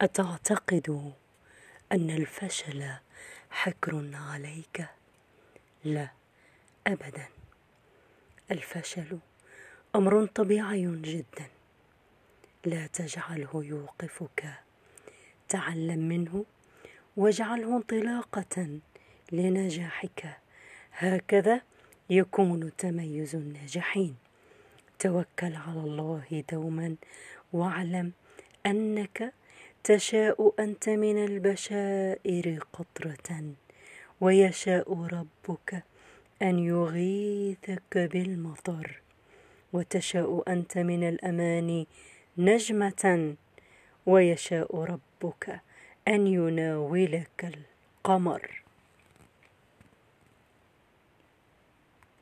أتعتقد أن الفشل حكر عليك؟ لا أبدا. الفشل أمر طبيعي جدا. لا تجعله يوقفك. تعلم منه واجعله انطلاقة لنجاحك. هكذا يكون تميز الناجحين. توكل على الله دوما واعلم أنك تشاء أنت من البشائر قطرة ويشاء ربك أن يغيثك بالمطر وتشاء أنت من الأمان نجمة ويشاء ربك أن يناولك القمر.